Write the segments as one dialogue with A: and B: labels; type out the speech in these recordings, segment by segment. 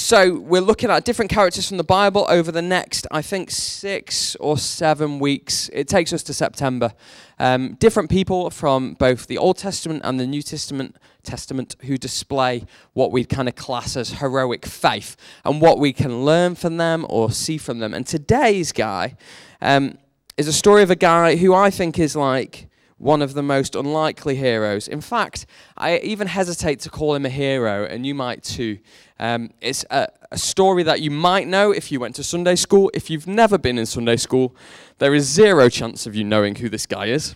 A: so we're looking at different characters from the Bible over the next, I think, six or seven weeks. It takes us to September. Um, different people from both the Old Testament and the New Testament Testament who display what we kind of class as heroic faith and what we can learn from them or see from them. And today's guy um, is a story of a guy who I think is like one of the most unlikely heroes. In fact, I even hesitate to call him a hero, and you might too. Um, it's a, a, story that you might know if you went to Sunday school. If you've never been in Sunday school, there is zero chance of you knowing who this guy is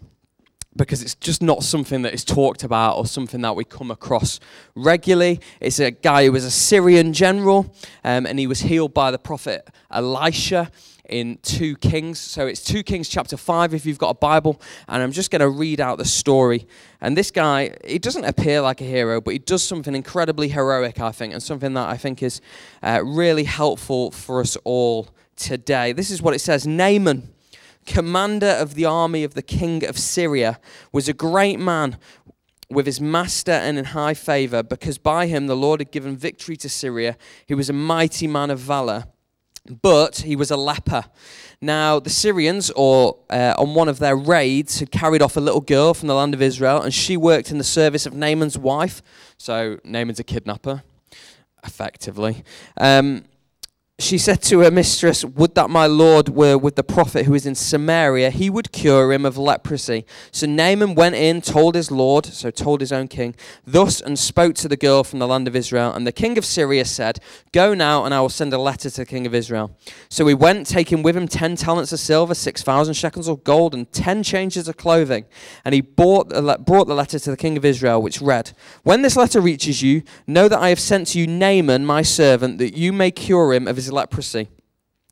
A: because it's just not something that is talked about or something that we come across regularly. It's a guy who was a Syrian general um, and he was healed by the prophet Elisha in 2 Kings. So it's 2 Kings chapter 5 if you've got a Bible. And I'm just going to read out the story. And this guy, he doesn't appear like a hero, but he does something incredibly heroic, I think, and something that I think is uh, really helpful for us all today. This is what it says Naaman, commander of the army of the king of Syria, was a great man with his master and in high favor, because by him the Lord had given victory to Syria. He was a mighty man of valor but he was a leper. Now, the Syrians, or uh, on one of their raids, had carried off a little girl from the land of Israel, and she worked in the service of Naaman's wife. So, Naaman's a kidnapper, effectively. Um, she said to her mistress, Would that my Lord were with the prophet who is in Samaria, he would cure him of leprosy. So Naaman went in, told his Lord, so told his own king, thus and spoke to the girl from the land of Israel. And the king of Syria said, Go now, and I will send a letter to the king of Israel. So he went, taking with him ten talents of silver, six thousand shekels of gold, and ten changes of clothing. And he brought the, brought the letter to the king of Israel, which read, When this letter reaches you, know that I have sent to you Naaman, my servant, that you may cure him of his his leprosy.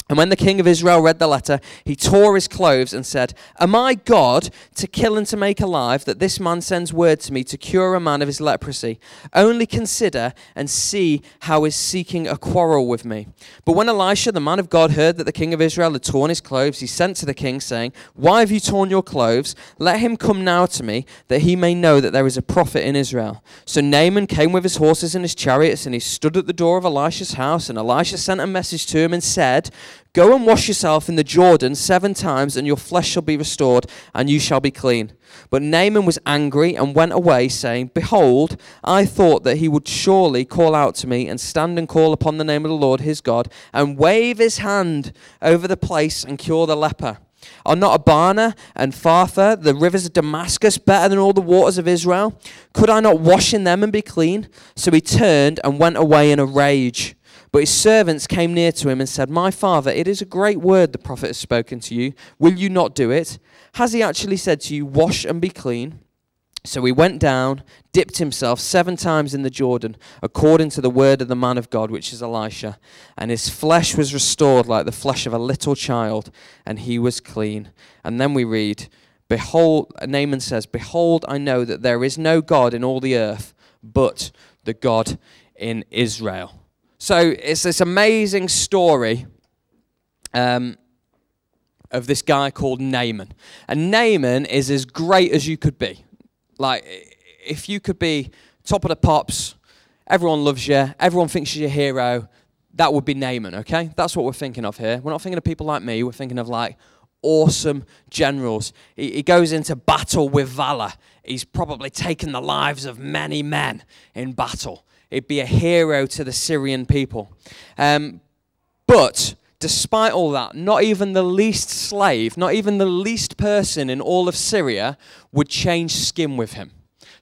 A: And when the king of Israel read the letter, he tore his clothes and said, Am I God to kill and to make alive that this man sends word to me to cure a man of his leprosy? Only consider and see how is seeking a quarrel with me. But when Elisha, the man of God, heard that the king of Israel had torn his clothes, he sent to the king, saying, Why have you torn your clothes? Let him come now to me, that he may know that there is a prophet in Israel. So Naaman came with his horses and his chariots, and he stood at the door of Elisha's house. And Elisha sent a message to him and said, Go and wash yourself in the Jordan seven times, and your flesh shall be restored, and you shall be clean. But Naaman was angry and went away, saying, Behold, I thought that he would surely call out to me, and stand and call upon the name of the Lord his God, and wave his hand over the place and cure the leper. Are not Abana and Pharpar, the rivers of Damascus, better than all the waters of Israel? Could I not wash in them and be clean? So he turned and went away in a rage. But his servants came near to him and said, My father, it is a great word the prophet has spoken to you. Will you not do it? Has he actually said to you, Wash and be clean? So he went down, dipped himself seven times in the Jordan, according to the word of the man of God, which is Elisha. And his flesh was restored like the flesh of a little child, and he was clean. And then we read, Behold, Naaman says, Behold, I know that there is no God in all the earth but the God in Israel. So it's this amazing story um, of this guy called Naaman. And Naaman is as great as you could be. Like, if you could be top of the pops, everyone loves you, everyone thinks you're a hero, that would be Naaman, okay? That's what we're thinking of here. We're not thinking of people like me, we're thinking of like awesome generals. He, he, goes into battle with valor. He's probably taken the lives of many men in battle. He'd be a hero to the Syrian people. Um, but despite all that, not even the least slave, not even the least person in all of Syria would change skin with him.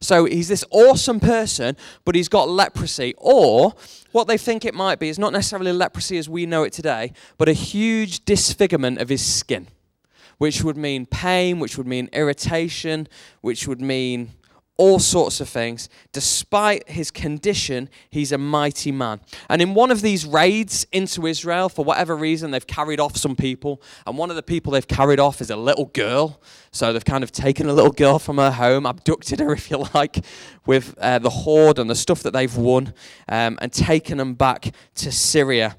A: So he's this awesome person, but he's got leprosy. Or what they think it might be is not necessarily leprosy as we know it today, but a huge disfigurement of his skin, which would mean pain, which would mean irritation, which would mean all sorts of things. Despite his condition, he's a mighty man. And in one of these raids into Israel, for whatever reason, they've carried off some people. And one of the people they've carried off is a little girl. So they've kind of taken a little girl from her home, abducted her, if you like, with uh, the hoard and the stuff that they've won, um, and taken them back to Syria.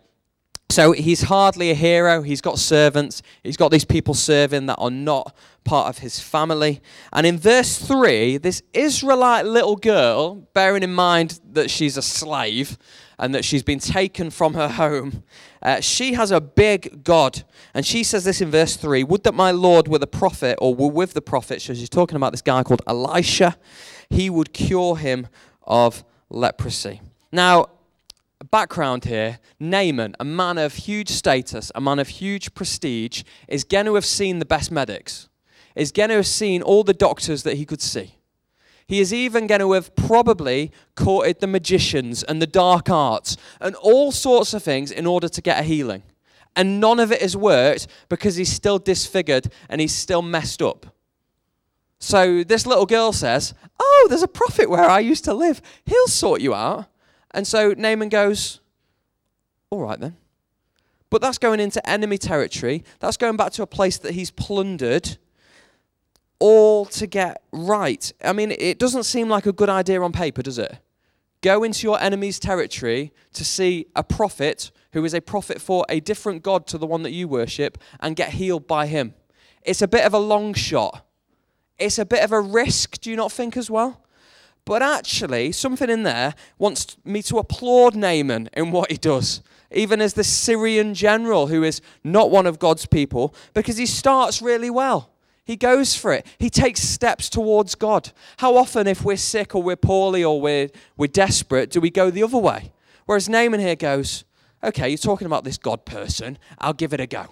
A: So he's hardly a hero. He's got servants. He's got these people serving that are not part of his family. And in verse 3, this Israelite little girl, bearing in mind that she's a slave, and that she's been taken from her home. Uh, she has a big God. And she says this in verse 3 Would that my Lord were the prophet, or were with the prophet. So she's talking about this guy called Elisha. He would cure him of leprosy. Now, background here Naaman, a man of huge status, a man of huge prestige, is going to have seen the best medics, is going to have seen all the doctors that he could see. He is even going to have probably courted the magicians and the dark arts and all sorts of things in order to get a healing. And none of it has worked because he's still disfigured and he's still messed up. So this little girl says, Oh, there's a prophet where I used to live. He'll sort you out. And so Naaman goes, All right then. But that's going into enemy territory. That's going back to a place that he's plundered to get right. I mean, it doesn't seem like a good idea on paper, does it? Go into your enemy's territory to see a prophet who is a prophet for a different God to the one that you worship and get healed by him. It's a bit of a long shot. It's a bit of a risk, do you not think as well? But actually, something in there wants me to applaud Naaman in what he does, even as the Syrian general who is not one of God's people, because he starts really well. He goes for it. He takes steps towards God. How often, if we're sick or we're poorly or we're, we're desperate, do we go the other way? Whereas Naaman here goes, okay, you're talking about this God person, I'll give it a go.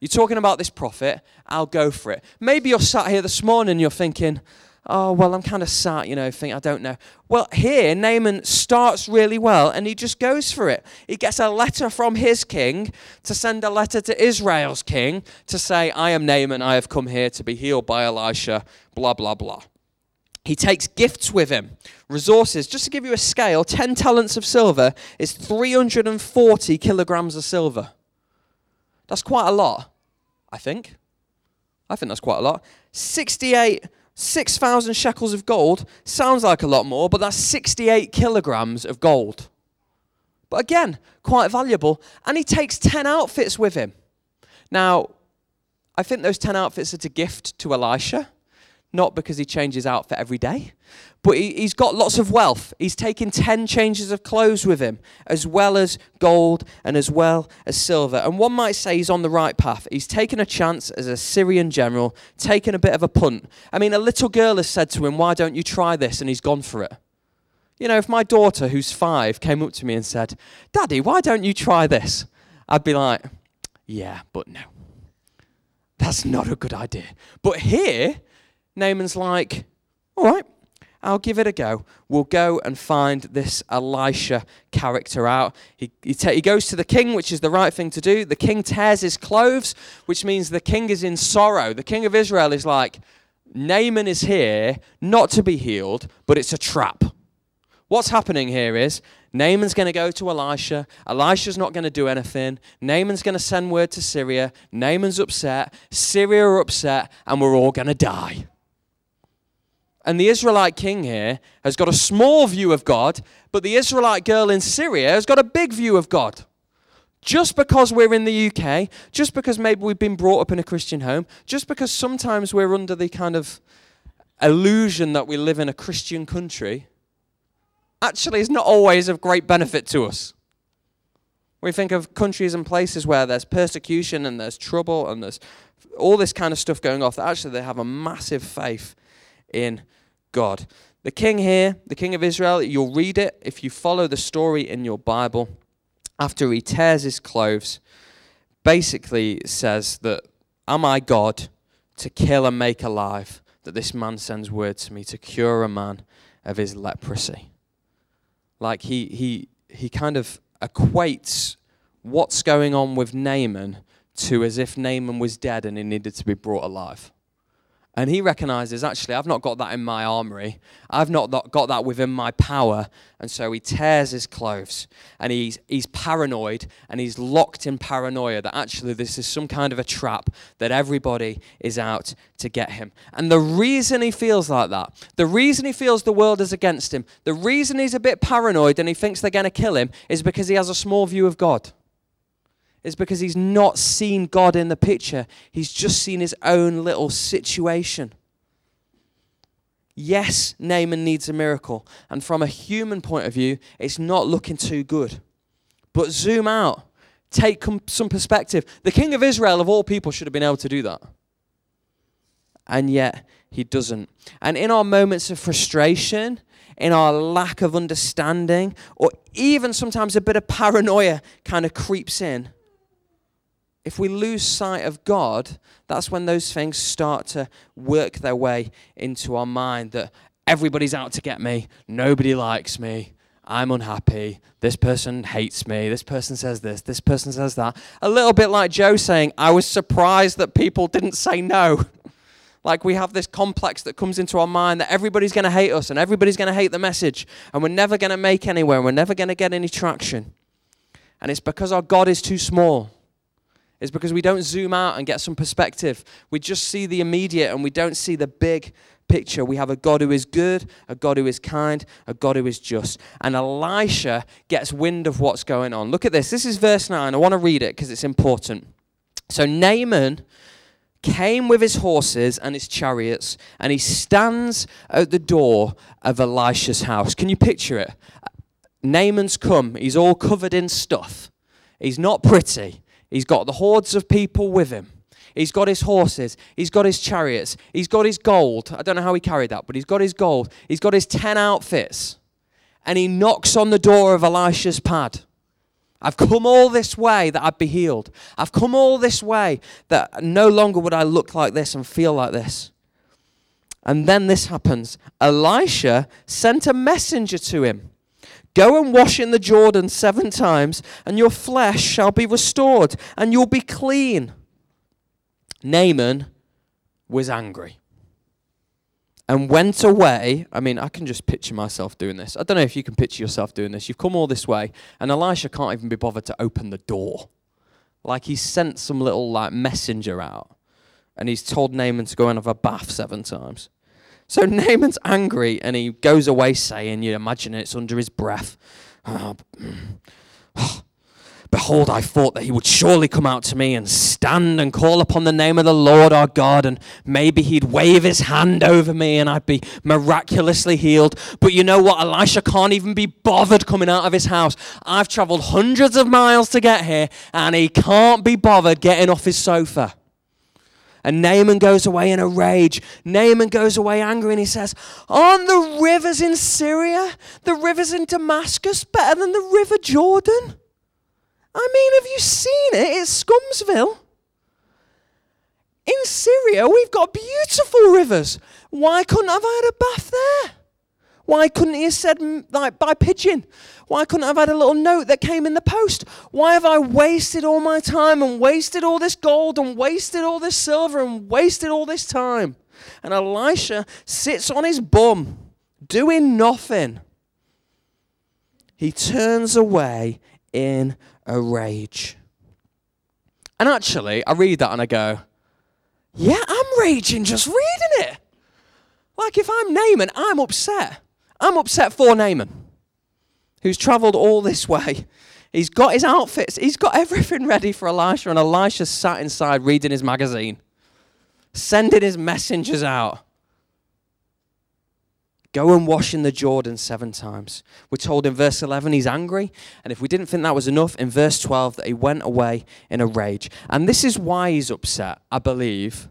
A: You're talking about this prophet, I'll go for it. Maybe you're sat here this morning and you're thinking, oh, well, I'm kind of sat, you know, think, I don't know. Well, here, Naaman starts really well and he just goes for it. He gets a letter from his king to send a letter to Israel's king to say, I am Naaman, I have come here to be healed by Elisha, blah, blah, blah. He takes gifts with him, resources. Just to give you a scale, 10 talents of silver is 340 kilograms of silver. That's quite a lot, I think. I think that's quite a lot. 68 6,000 shekels of gold sounds like a lot more, but that's 68 kilograms of gold. But again, quite valuable. And he takes 10 outfits with him. Now, I think those 10 outfits are to gift to Elisha not because he changes outfit every day, but he, has got lots of wealth. He's taken 10 changes of clothes with him, as well as gold and as well as silver. And one might say he's on the right path. He's taken a chance as a Syrian general, taken a bit of a punt. I mean, a little girl has said to him, Why don't you try this? And he's gone for it. You know, if my daughter, who's five, came up to me and said, Daddy, why don't you try this? I'd be like, Yeah, but no. That's not a good idea. But here, Naaman's like, all right, I'll give it a go. We'll go and find this Elisha character out. He, he, ta- he, goes to the king, which is the right thing to do. The king tears his clothes, which means the king is in sorrow. The king of Israel is like, Naaman is here not to be healed, but it's a trap. What's happening here is Naaman's going to go to Elisha. Elisha's not going to do anything. Naaman's going to send word to Syria. Naaman's upset. Syria are upset, and we're all going to die. And the Israelite king here has got a small view of God, but the Israelite girl in Syria has got a big view of God. Just because we're in the UK, just because maybe we've been brought up in a Christian home, just because sometimes we're under the kind of illusion that we live in a Christian country, actually is not always of great benefit to us. We think of countries and places where there's persecution and there's trouble and there's all this kind of stuff going off that actually they have a massive faith in God. The king here, the king of Israel, you'll read it if you follow the story in your Bible. After he tears his clothes, basically says that, Am I God to kill and make alive? That this man sends word to me to cure a man of his leprosy. Like he, he, he kind of equates what's going on with Naaman to as if Naaman was dead and he needed to be brought alive. And he recognizes, actually, I've not got that in my armory. I've not got that within my power. And so he tears his clothes and he's, he's paranoid and he's locked in paranoia that actually this is some kind of a trap that everybody is out to get him. And the reason he feels like that, the reason he feels the world is against him, the reason he's a bit paranoid and he thinks they're going to kill him is because he has a small view of God is because he's not seen God in the picture. He's just seen his own little situation. Yes, Naaman needs a miracle. And from a human point of view, it's not looking too good. But zoom out, take some perspective. The king of Israel, of all people, should have been able to do that. And yet, he doesn't. And in our moments of frustration, in our lack of understanding, or even sometimes a bit of paranoia kind of creeps in, if we lose sight of God, that's when those things start to work their way into our mind that everybody's out to get me, nobody likes me, I'm unhappy, this person hates me, this person says this, this person says that. A little bit like Joe saying, I was surprised that people didn't say no. like we have this complex that comes into our mind that everybody's going to hate us and everybody's going to hate the message and we're never going to make anywhere and we're never going to get any traction. And it's because our God is too small is because we don't zoom out and get some perspective. We just see the immediate and we don't see the big picture. We have a God who is good, a God who is kind, a God who is just. And Elisha gets wind of what's going on. Look at this. This is verse 9. I want to read it because it's important. So Naaman came with his horses and his chariots, and he stands at the door of Elisha's house. Can you picture it? Naaman's come. He's all covered in stuff. He's not pretty. He's got the hordes of people with him. He's got his horses. He's got his chariots. He's got his gold. I don't know how he carried that, but he's got his gold. He's got his 10 outfits. And he knocks on the door of Elisha's pad. I've come all this way that I'd be healed. I've come all this way that no longer would I look like this and feel like this. And then this happens. Elisha sent a messenger to him Go and wash in the Jordan seven times, and your flesh shall be restored, and you'll be clean. Naaman was angry and went away. I mean, I can just picture myself doing this. I don't know if you can picture yourself doing this. You've come all this way, and Elisha can't even be bothered to open the door. Like he sent some little like messenger out, and he's told Naaman to go and have a bath seven times. So Naaman's angry and he goes away saying, You imagine it's under his breath. Oh, Behold, I thought that he would surely come out to me and stand and call upon the name of the Lord our God, and maybe he'd wave his hand over me and I'd be miraculously healed. But you know what? Elisha can't even be bothered coming out of his house. I've traveled hundreds of miles to get here, and he can't be bothered getting off his sofa. And Naaman goes away in a rage. Naaman goes away angry and he says, Aren't the rivers in Syria, the rivers in Damascus, better than the river Jordan? I mean, have you seen it? It's Scumsville. In Syria, we've got beautiful rivers. Why couldn't I have had a bath there? Why couldn't he have said, like, by pigeon? Why couldn't I have had a little note that came in the post? Why have I wasted all my time and wasted all this gold and wasted all this silver and wasted all this time? And Elisha sits on his bum, doing nothing. He turns away in a rage. And actually, I read that and I go, yeah, I'm raging just reading it. Like if I'm Naaman, I'm upset. I'm upset for Naaman, who's traveled all this way. He's got his outfits, he's got everything ready for Elisha, and Elisha sat inside reading his magazine, sending his messengers out. Go and wash in the Jordan seven times. We're told in verse 11 he's angry. And if we didn't think that was enough, in verse 12 that he went away in a rage. And this is why he's upset, I believe,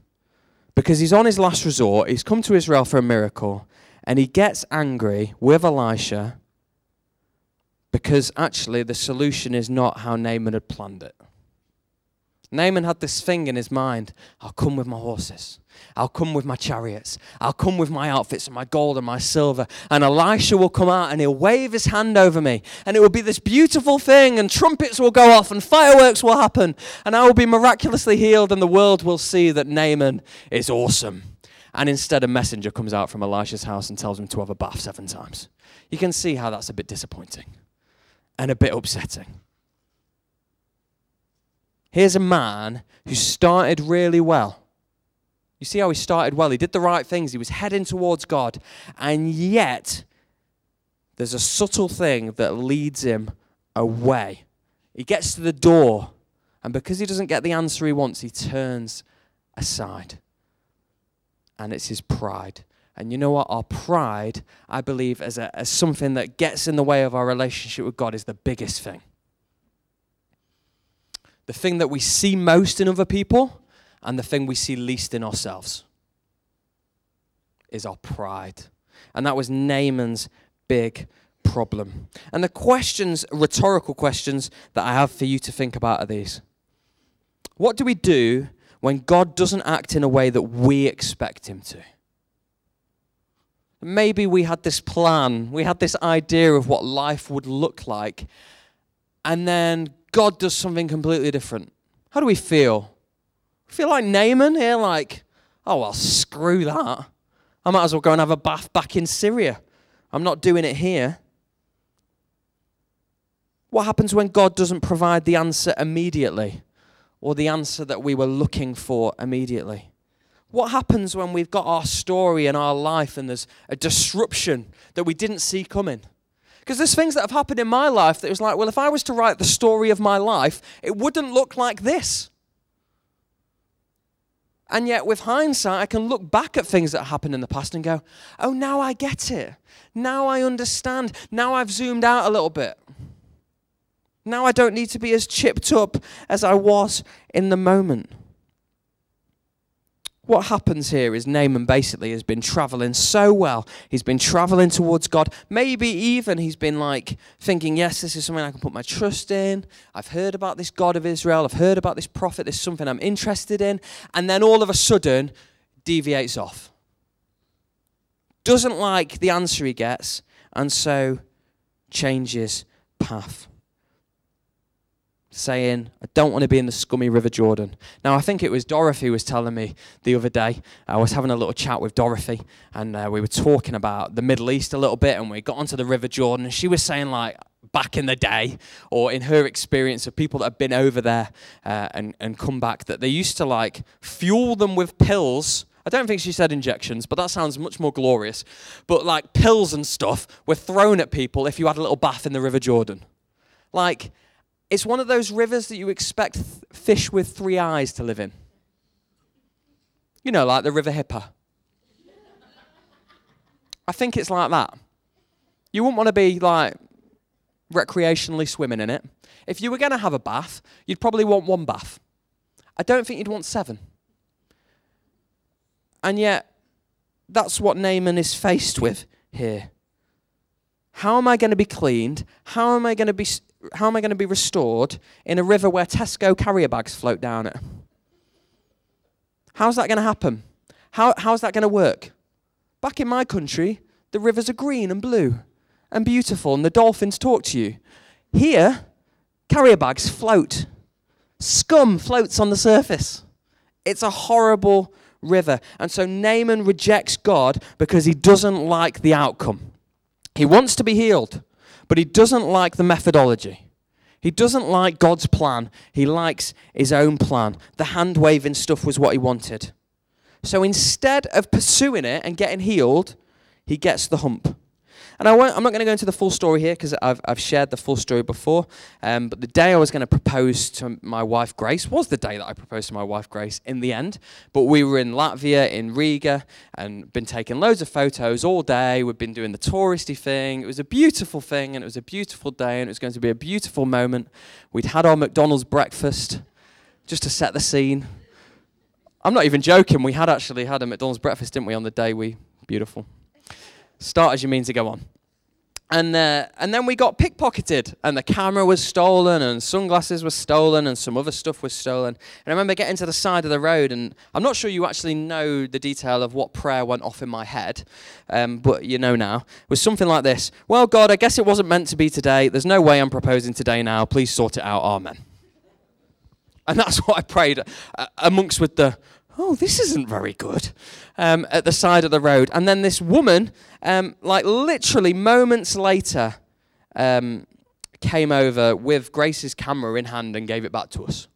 A: because he's on his last resort. He's come to Israel for a miracle and he gets angry with Elisha because actually the solution is not how Naaman had planned it. Naaman had this thing in his mind I'll come with my horses. I'll come with my chariots. I'll come with my outfits and my gold and my silver. And Elisha will come out and he'll wave his hand over me. And it will be this beautiful thing, and trumpets will go off, and fireworks will happen. And I will be miraculously healed, and the world will see that Naaman is awesome. And instead, a messenger comes out from Elisha's house and tells him to have a bath seven times. You can see how that's a bit disappointing and a bit upsetting. Here's a man who started really well. You see how he started well? He did the right things, he was heading towards God, and yet there's a subtle thing that leads him away. He gets to the door, and because he doesn't get the answer he wants, he turns aside and it's his pride. And you know what? Our pride, I believe, as, a, as something that gets in the way of our relationship with God, is the biggest thing. The thing that we see most in other people and the thing we see least in ourselves is our pride. And that was Naaman's big problem. And the questions, rhetorical questions, that I have for you to think about are these What do we do when God doesn't act in a way that we expect Him to? Maybe we had this plan, we had this idea of what life would look like, and then God does something completely different. How do we feel? Feel like Naaman here, like, oh, well, screw that. I might as well go and have a bath back in Syria. I'm not doing it here. What happens when God doesn't provide the answer immediately or the answer that we were looking for immediately? What happens when we've got our story and our life and there's a disruption that we didn't see coming? Because there's things that have happened in my life that was like, well, if I was to write the story of my life, it wouldn't look like this. And yet, with hindsight, I can look back at things that happened in the past and go, oh, now I get it. Now I understand. Now I've zoomed out a little bit. Now I don't need to be as chipped up as I was in the moment what happens here is Naaman basically has been traveling so well. He's been traveling towards God. Maybe even he's been like thinking, yes, this is something I can put my trust in. I've heard about this God of Israel. I've heard about this prophet. This is something I'm interested in. And then all of a sudden, deviates off. Doesn't like the answer he gets, and so changes path saying, I don't want to be in the scummy River Jordan. Now, I think it was Dorothy was telling me the other day. I was having a little chat with Dorothy, and uh, we were talking about the Middle East a little bit, and we got onto the River Jordan, and she was saying, like, back in the day, or in her experience of people that have been over there uh, and, and come back, that they used to, like, fuel them with pills. I don't think she said injections, but that sounds much more glorious. But, like, pills and stuff were thrown at people if you had a little bath in the River Jordan. Like, it's one of those rivers that you expect th- fish with three eyes to live in. You know, like the River Hipper. I think it's like that. You wouldn't want to be like recreationally swimming in it. If you were going to have a bath, you'd probably want one bath. I don't think you'd want seven. And yet, that's what Naaman is faced with here. How am I going to be cleaned? How am I going to be how am I going to be restored in a river where Tesco carrier bags float down it? How's that going to happen? How, how's that going to work? Back in my country, the rivers are green and blue and beautiful, and the dolphins talk to you. Here, carrier bags float. Scum floats on the surface. It's a horrible river. And so Naaman rejects God because he doesn't like the outcome. He wants to be healed, but he doesn't like the methodology. He doesn't like God's plan. He likes his own plan. The hand waving stuff was what he wanted. So instead of pursuing it and getting healed, he gets the hump. And I am not going to go into the full story here because I've, I've shared the full story before. Um, but the day I was going to propose to my wife Grace was the day that I proposed to my wife Grace in the end. But we were in Latvia, in Riga, and been taking loads of photos all day. We'd been doing the touristy thing. It was a beautiful thing, and it was a beautiful day, and it was going to be a beautiful moment. We'd had our McDonald's breakfast just to set the scene. I'm not even joking. We had actually had a McDonald's breakfast, didn't we, on the day we. Beautiful. Start as you mean to go on. And, uh, and then we got pickpocketed, and the camera was stolen, and sunglasses were stolen, and some other stuff was stolen. And I remember getting to the side of the road, and I'm not sure you actually know the detail of what prayer went off in my head, um, but you know now. It was something like this Well, God, I guess it wasn't meant to be today. There's no way I'm proposing today now. Please sort it out. Amen. And that's what I prayed uh, amongst with the oh, this isn't very good, um, at the side of the road. And then this woman, um, like literally moments later, um, came over with Grace's camera in hand and gave it back to us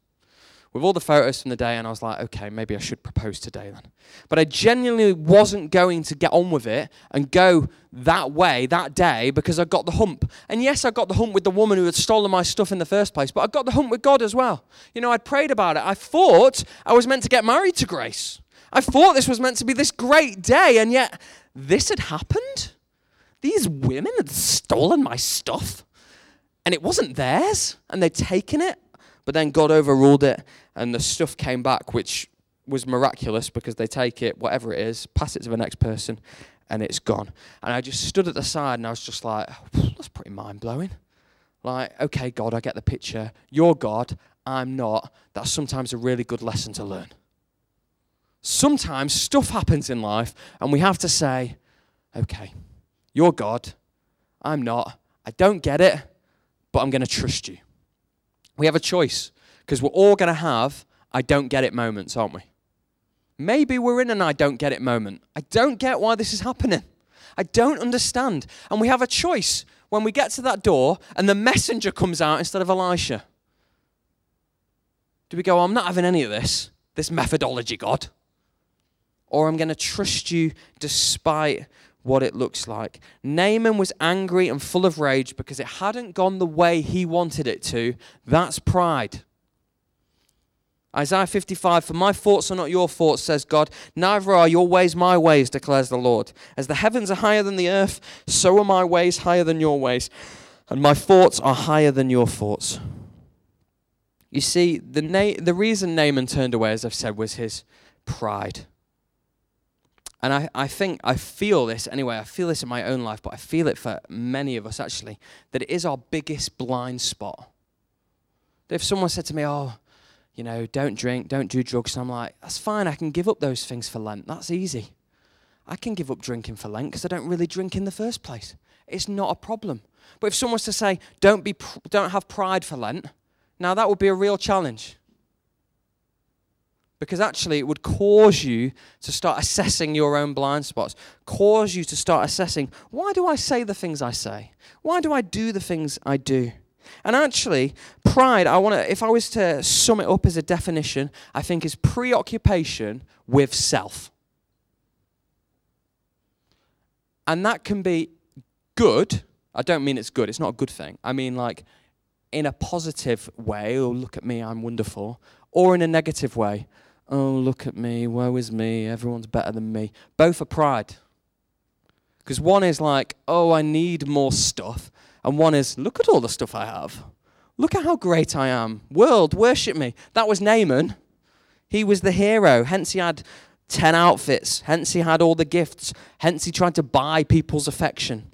A: with all the photos from the day, and I was like, okay, maybe I should propose today then. But I genuinely wasn't going to get on with it and go that way that day because I got the hump. And yes, I got the hump with the woman who had stolen my stuff in the first place, but I got the hump with God as well. You know, I'd prayed about it. I thought I was meant to get married to Grace. I thought this was meant to be this great day, and yet this had happened. These women had stolen my stuff, and it wasn't theirs, and they'd taken it. But then God overruled it, and the stuff came back, which was miraculous because they take it, whatever it is, pass it to the next person, and it's gone. And I just stood at the side, and I was just like, that's pretty mind blowing. Like, okay, God, I get the picture. You're God, I'm not. That's sometimes a really good lesson to learn. Sometimes stuff happens in life, and we have to say, okay, you're God, I'm not. I don't get it, but I'm going to trust you. We have a choice because we're all going to have I don't get it moments, aren't we? Maybe we're in an I don't get it moment. I don't get why this is happening. I don't understand. And we have a choice when we get to that door and the messenger comes out instead of Elisha. Do we go, I'm not having any of this, this methodology, God? Or I'm going to trust you despite what it looks like. Naaman was angry and full of rage because it hadn't gone the way he wanted it to. That's pride. Isaiah 55, for my thoughts are not your thoughts, says God. Neither are your ways my ways, declares the Lord. As the heavens are higher than the earth, so are my ways higher than your ways, and my thoughts are higher than your thoughts. You see, the, Na- the reason Naaman turned away, as I've said, was his pride. And I, I think, I feel this anyway, I feel this in my own life, but I feel it for many of us actually, that it is our biggest blind spot. If someone said to me, Oh, you know, don't drink, don't do drugs, I'm like, That's fine, I can give up those things for Lent. That's easy. I can give up drinking for Lent because I don't really drink in the first place. It's not a problem. But if someone was to say, don't, be, don't have pride for Lent, now that would be a real challenge because actually it would cause you to start assessing your own blind spots, cause you to start assessing why do I say the things I say? Why do I do the things I do? And actually, pride, I want to if I was to sum it up as a definition, I think is preoccupation with self. And that can be good. I don't mean it's good. It's not a good thing. I mean like in a positive way, oh look at me, I'm wonderful, or in a negative way oh, look at me, woe is me, everyone's better than me. Both are pride. Because one is like, oh, I need more stuff. And one is, look at all the stuff I have. Look at how great I am. World, worship me. That was Naaman. He was the hero. Hence, he had 10 outfits. Hence, he had all the gifts. Hence, he tried to buy people's affection.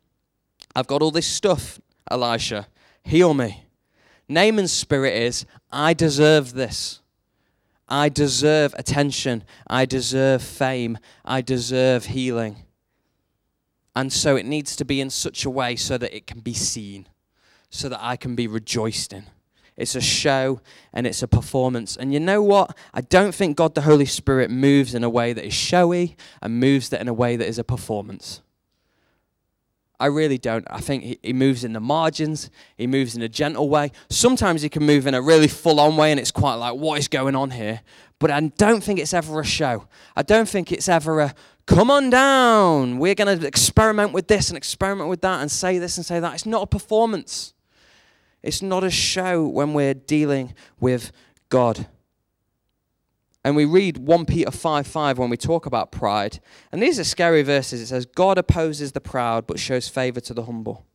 A: I've got all this stuff, Elisha. Heal me. Naaman's spirit is, I deserve this. I deserve attention. I deserve fame. I deserve healing. And so it needs to be in such a way so that it can be seen, so that I can be rejoiced in. It's a show and it's a performance. And you know what? I don't think God the Holy Spirit moves in a way that is showy and moves that in a way that is a performance. I really don't. I think he, he, moves in the margins, he moves in a gentle way. Sometimes he can move in a really full on way, and it's quite like, what is going on here? But I don't think it's ever a show. I don't think it's ever a, come on down, we're going to experiment with this and experiment with that and say this and say that. It's not a performance, it's not a show when we're dealing with God. And we read 1 Peter 5 5 when we talk about pride. And these are scary verses. It says, God opposes the proud but shows favor to the humble.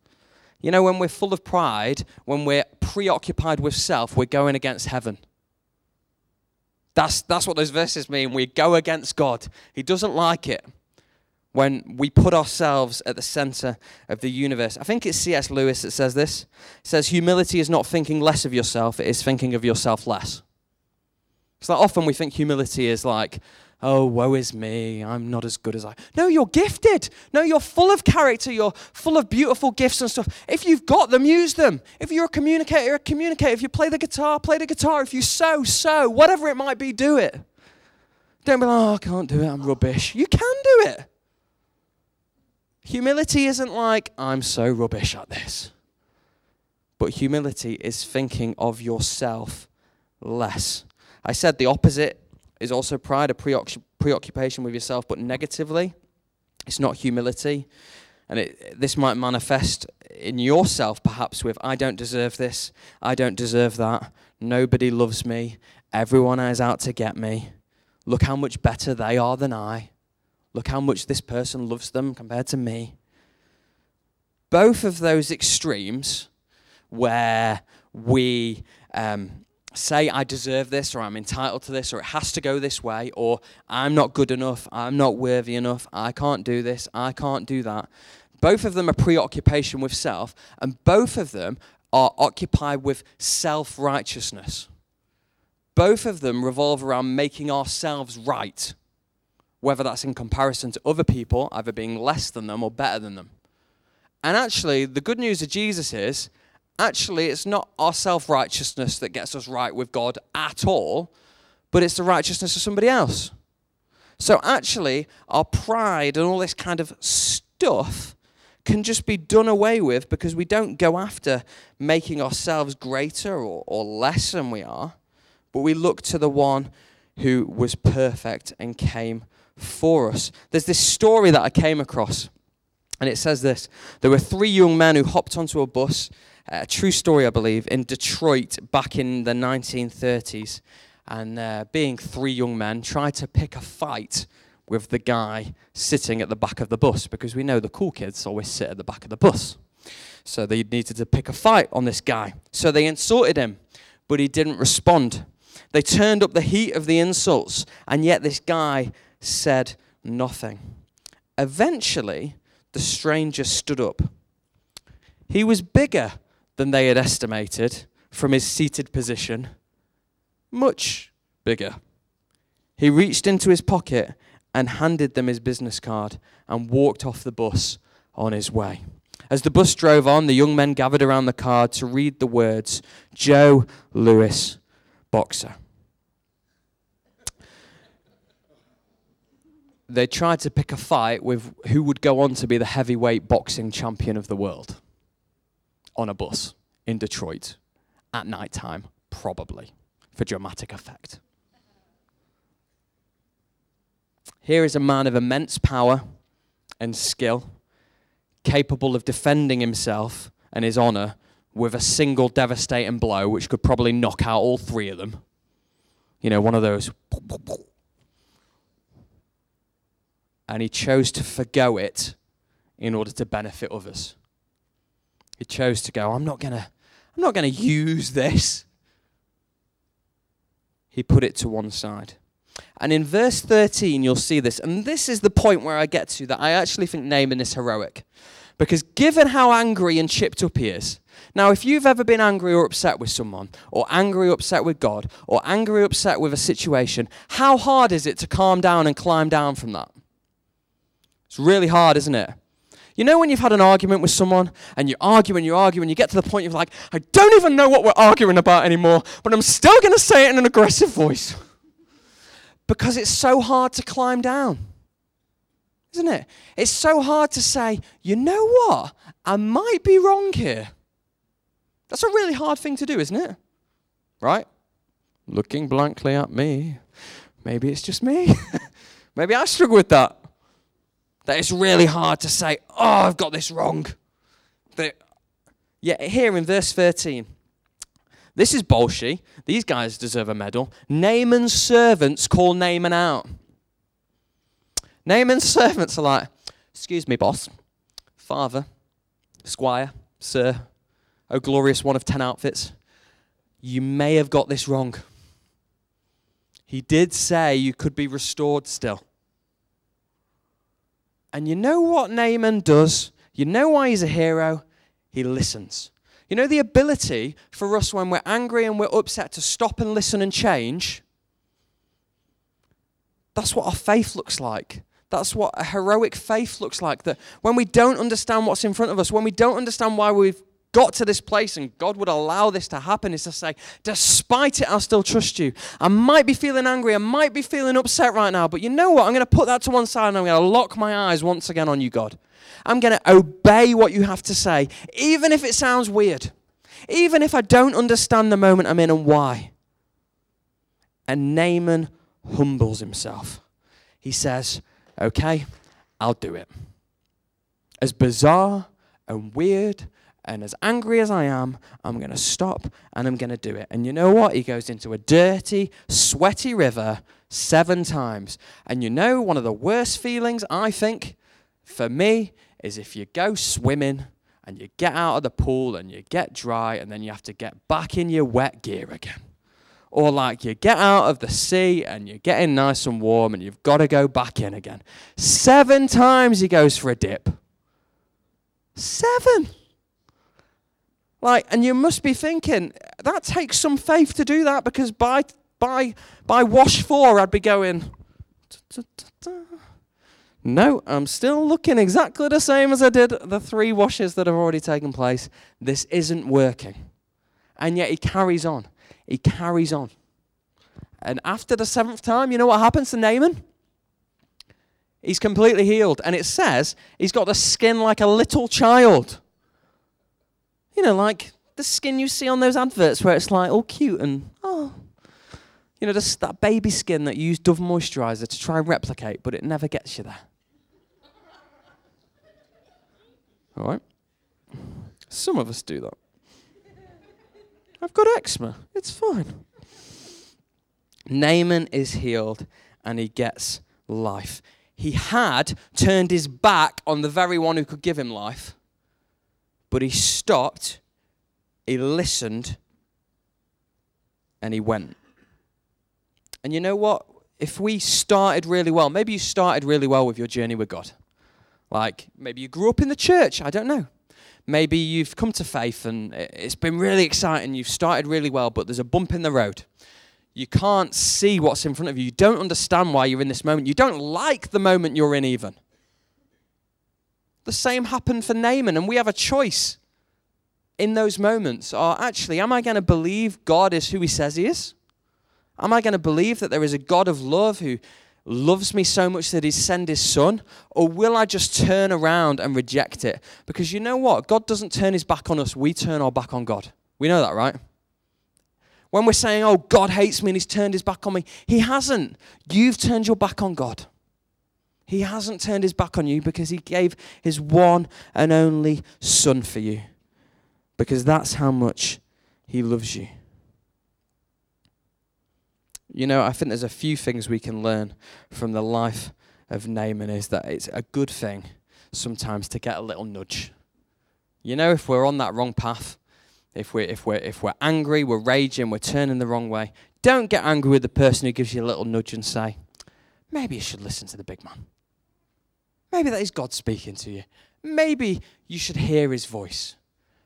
A: You know, when we're full of pride, when we're preoccupied with self, we're going against heaven. That's, that's what those verses mean. We go against God. He doesn't like it when we put ourselves at the center of the universe. I think it's C.S. Lewis that says this. It says, Humility is not thinking less of yourself, it is thinking of yourself less. Like often we think humility is like, oh, woe is me, I'm not as good as I. No, you're gifted. No, you're full of character. You're full of beautiful gifts and stuff. If you've got them, use them. If you're a communicator, you're a communicator. If you play the guitar, play the guitar. If you sew, sew. Whatever it might be, do it. Don't be like, oh, I can't do it, I'm rubbish. You can do it. Humility isn't like, I'm so rubbish at this. But humility is thinking of yourself less. I said the opposite is also pride, a preoccupation with yourself, but negatively. It's not humility. And it, this might manifest in yourself, perhaps, with I don't deserve this, I don't deserve that, nobody loves me, everyone is out to get me, look how much better they are than I. Look how much this person loves them compared to me. Both of those extremes, where we um, say, I deserve this, or I'm entitled to this, or it has to go this way, or I'm not good enough, I'm not worthy enough, I can't do this, I can't do that. Both of them are preoccupation with self, and both of them are occupied with self righteousness. Both of them revolve around making ourselves right, whether that's in comparison to other people, either being less than them or better than them. And actually, the good news of Jesus is actually, it's not our self righteousness that gets us right with God at all, but it's the righteousness of somebody else. So, actually, our pride and all this kind of stuff can just be done away with because we don't go after making ourselves greater or, or less than we are, but we look to the one who was perfect and came for us. There's this story that I came across, and it says this There were three young men who hopped onto a bus, a true story, I believe, in Detroit back in the 1930s. And uh, being three young men, tried to pick a fight with the guy sitting at the back of the bus because we know the cool kids always sit at the back of the bus. So they needed to pick a fight on this guy. So they insulted him, but he didn't respond. They turned up the heat of the insults, and yet this guy said nothing. Eventually, the stranger stood up. He was bigger than they had estimated from his seated position, much bigger. He reached into his pocket and handed them his business card and walked off the bus on his way. As the bus drove on, the young men gathered around the card to read the words Joe Louis, boxer. They tried to pick a fight with who would go on to be the heavyweight boxing champion of the world on a bus in Detroit at night time, probably, for dramatic effect. Here is a man of immense power and skill, capable of defending himself and his honor with a single devastating blow, which could probably knock out all three of them. You know, one of those. And he chose to forgo it in order to benefit others. He chose to go, I'm not going to I'm not going to use this. He put it to one side. And in verse 13, you'll see this. And this is the point where I get to that I actually think Naaman is heroic. Because given how angry and chipped up he is, now if you've ever been angry or upset with someone, or angry or upset with God, or angry or upset with a situation, how hard is it to calm down and climb down from that? It's really hard, isn't it? You know when you've had an argument with someone and you argue and you argue and you get to the point you're like, I don't even know what we're arguing about anymore, but I'm still going to say it in an aggressive voice because it's so hard to climb down. Isn't it? It's so hard to say, you know what? I might be wrong here. That's a really hard thing to do, isn't it? Right? Looking blankly at me. Maybe it's just me. Maybe I struggle with that. That it's really hard to say, oh, I've got this wrong. That, yeah, here in verse 13, this is Bolshe. These guys deserve a medal. Naaman's servants call Naaman out. Naaman's servants are like, Excuse me, boss, father, squire, sir, oh glorious one of ten outfits. You may have got this wrong. He did say you could be restored still. And you know what Naaman does? You know why he's a hero? He listens. You know, the ability for us when we're angry and we're upset to stop and listen and change? That's what our faith looks like. That's what a heroic faith looks like. That when we don't understand what's in front of us, when we don't understand why we've got to this place and God would allow this to happen, is to say, despite it, I'll still trust you. I might be feeling angry, I might be feeling upset right now, but you know what? I'm going to put that to one side and I'm going to lock my eyes once again on you, God. I'm going to obey what you have to say, even if it sounds weird, even if I don't understand the moment I'm in and why. And Naaman humbles himself. He says, Okay, I'll do it. As bizarre and weird And as angry as I am, I'm going to stop and I'm going to do it. And you know what? He goes into a dirty, sweaty river seven times. And you know, one of the worst feelings, I think, for me, is if you go swimming and you get out of the pool and you get dry and then you have to get back in your wet gear again. Or like you get out of the sea and you're getting nice and warm and you've got to go back in again. Seven times he goes for a dip. Seven. Like, and you must be thinking, that takes some faith to do that because by by by wash four I'd be going. No, I'm still looking exactly the same as I did the three washes that have already taken place. This isn't working. And yet he carries on. He carries on. And after the seventh time, you know what happens to Naaman? He's completely healed. And it says he's got the skin like a little child. You know, like the skin you see on those adverts where it's like all cute and, oh. You know, just that baby skin that you use Dove moisturizer to try and replicate, but it never gets you there. All right? Some of us do that. I've got eczema. It's fine. Naaman is healed and he gets life. He had turned his back on the very one who could give him life but he stopped, he listened, and he went. And you know what? If we started really well, maybe you started really well with your journey with God. Like maybe you grew up in the church, I don't know. Maybe you've come to faith and it's been really exciting, you've started really well, but there's a bump in the road. You can't see what's in front of you. You don't understand why you're in this moment. You don't like the moment you're in, even. The same happened for Naaman, and we have a choice in those moments. are actually, am I going to believe God is who he says he is? Am I going to believe that there is a God of love who loves me so much that he sent his son? Or will I just turn around and reject it? Because you know what? God doesn't turn his back on us, we turn our back on God. We know that, right? When we're saying, oh, God hates me and he's turned his back on me, he hasn't. You've turned your back on God. He hasn't turned his back on you because he gave his one and only son for you. Because that's how much he loves you. You know, I think there's a few things we can learn from the life of Naaman is that it's a good thing sometimes to get a little nudge. You know, if we're on that wrong path, if we're, if we're, if we're angry, we're raging, we're turning the wrong way, don't get angry with the person who gives you a little nudge and say, maybe you should listen to the big man. Maybe that is God speaking to you. Maybe you should hear his voice.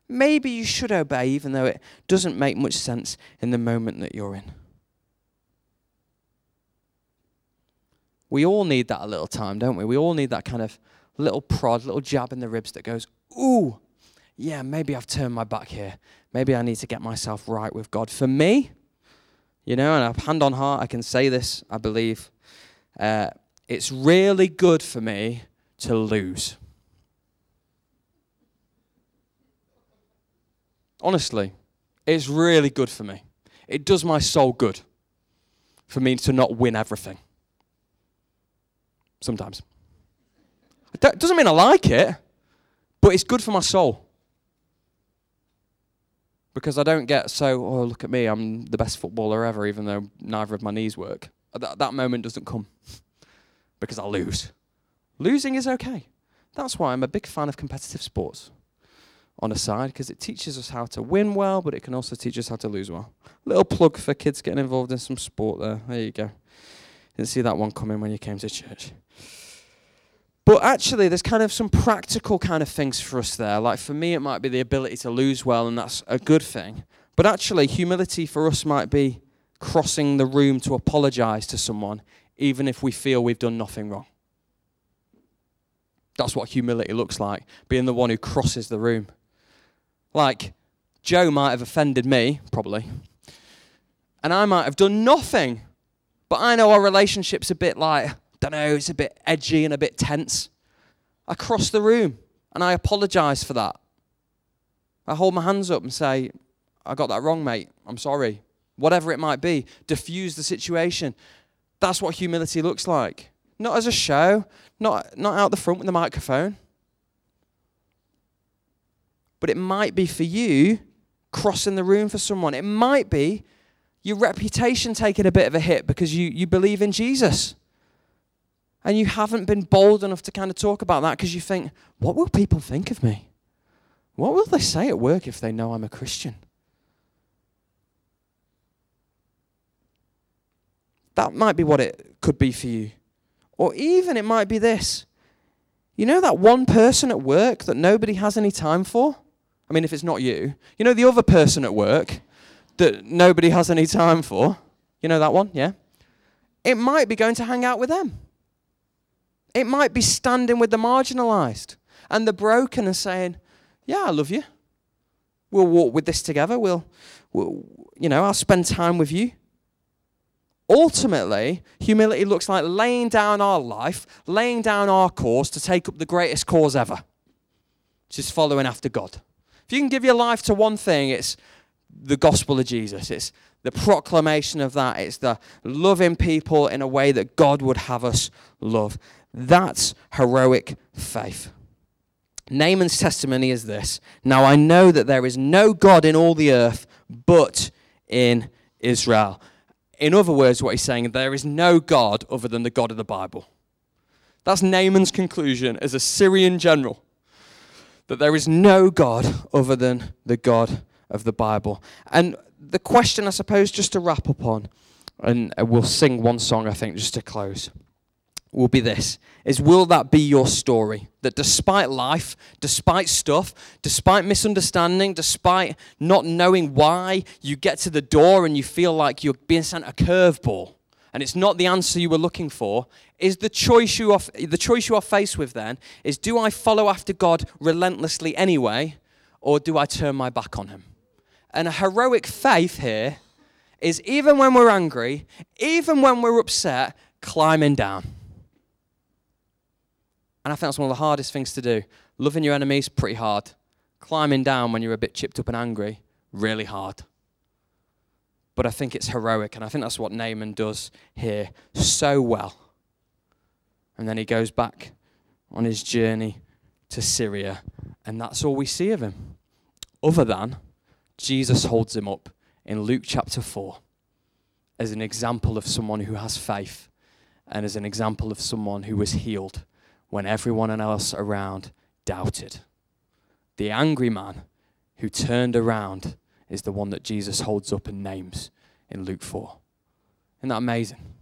A: Maybe you should obey, even though it doesn't make much sense in the moment that you're in. We all need that a little time, don't we? We all need that kind of little prod, little jab in the ribs that goes, ooh, yeah, maybe I've turned my back here. Maybe I need to get myself right with God. For me, you know, and I've hand on heart, I can say this, I believe. Uh, it's really good for me to lose. Honestly, it's really good for me. It does my soul good for me to not win everything. Sometimes. It doesn't mean I like it, but it's good for my soul. Because I don't get so, oh, look at me, I'm the best footballer ever, even though neither of my knees work. That, that moment doesn't come because I lose. Losing is okay. That's why I'm a big fan of competitive sports on a side because it teaches us how to win well, but it can also teach us how to lose well. Little plug for kids getting involved in some sport there. There you go. Didn't see that one coming when you came to church. But actually, there's kind of some practical kind of things for us there. Like for me, it might be the ability to lose well, and that's a good thing. But actually, humility for us might be crossing the room to apologize to someone, even if we feel we've done nothing wrong. That's what humility looks like, being the one who crosses the room. Like, Joe might have offended me, probably, and I might have done nothing, but I know our relationship's a bit like, don't know, it's a bit edgy and a bit tense. I cross the room and I apologize for that. I hold my hands up and say, I got that wrong, mate. I'm sorry. Whatever it might be, diffuse the situation. That's what humility looks like. Not as a show, not, not out the front with the microphone. But it might be for you crossing the room for someone. It might be your reputation taking a bit of a hit because you, you believe in Jesus. And you haven't been bold enough to kind of talk about that because you think, what will people think of me? What will they say at work if they know I'm a Christian? That might be what it could be for you. Or even it might be this. You know that one person at work that nobody has any time for? I mean, if it's not you. You know the other person at work that nobody has any time for? You know that one? Yeah? It might be going to hang out with them. It might be standing with the marginalized and the broken and saying, Yeah, I love you. We'll walk with this together. We'll, we'll you know, I'll spend time with you. Ultimately, humility looks like laying down our life, laying down our cause to take up the greatest cause ever, which is following after God. If you can give your life to one thing, it's the gospel of Jesus. It's the proclamation of that. It's the loving people in a way that God would have us love. That's heroic faith. Naaman's testimony is this Now I know that there is no God in all the earth but in Israel. In other words, what he's saying, there is no God other than the God of the Bible. That's Naaman's conclusion as a Syrian general that there is no God other than the God of the Bible. And the question, I suppose, just to wrap up on, and we'll sing one song, I think, just to close will be this is will that be your story? That despite life despite stuff despite misunderstanding despite not knowing why you get to the door and you feel like you're being sent a curveball and it's not the answer you were looking for. Is the choice you are the choice you are faced with then is do I follow after God relentlessly anyway or do I turn my back on him? And a heroic faith here is even when we're angry even when we're upset climbing down and I think that's one of the hardest things to do. Loving your enemies, pretty hard. Climbing down when you're a bit chipped up and angry, really hard. But I think it's heroic, and I think that's what Naaman does here so well. And then he goes back on his journey to Syria, and that's all we see of him. Other than Jesus holds him up in Luke chapter 4 as an example of someone who has faith and as an example of someone who was healed when everyone else around doubted. The angry man who turned around is the one that Jesus holds up and names in Luke 4. Isn't that amazing?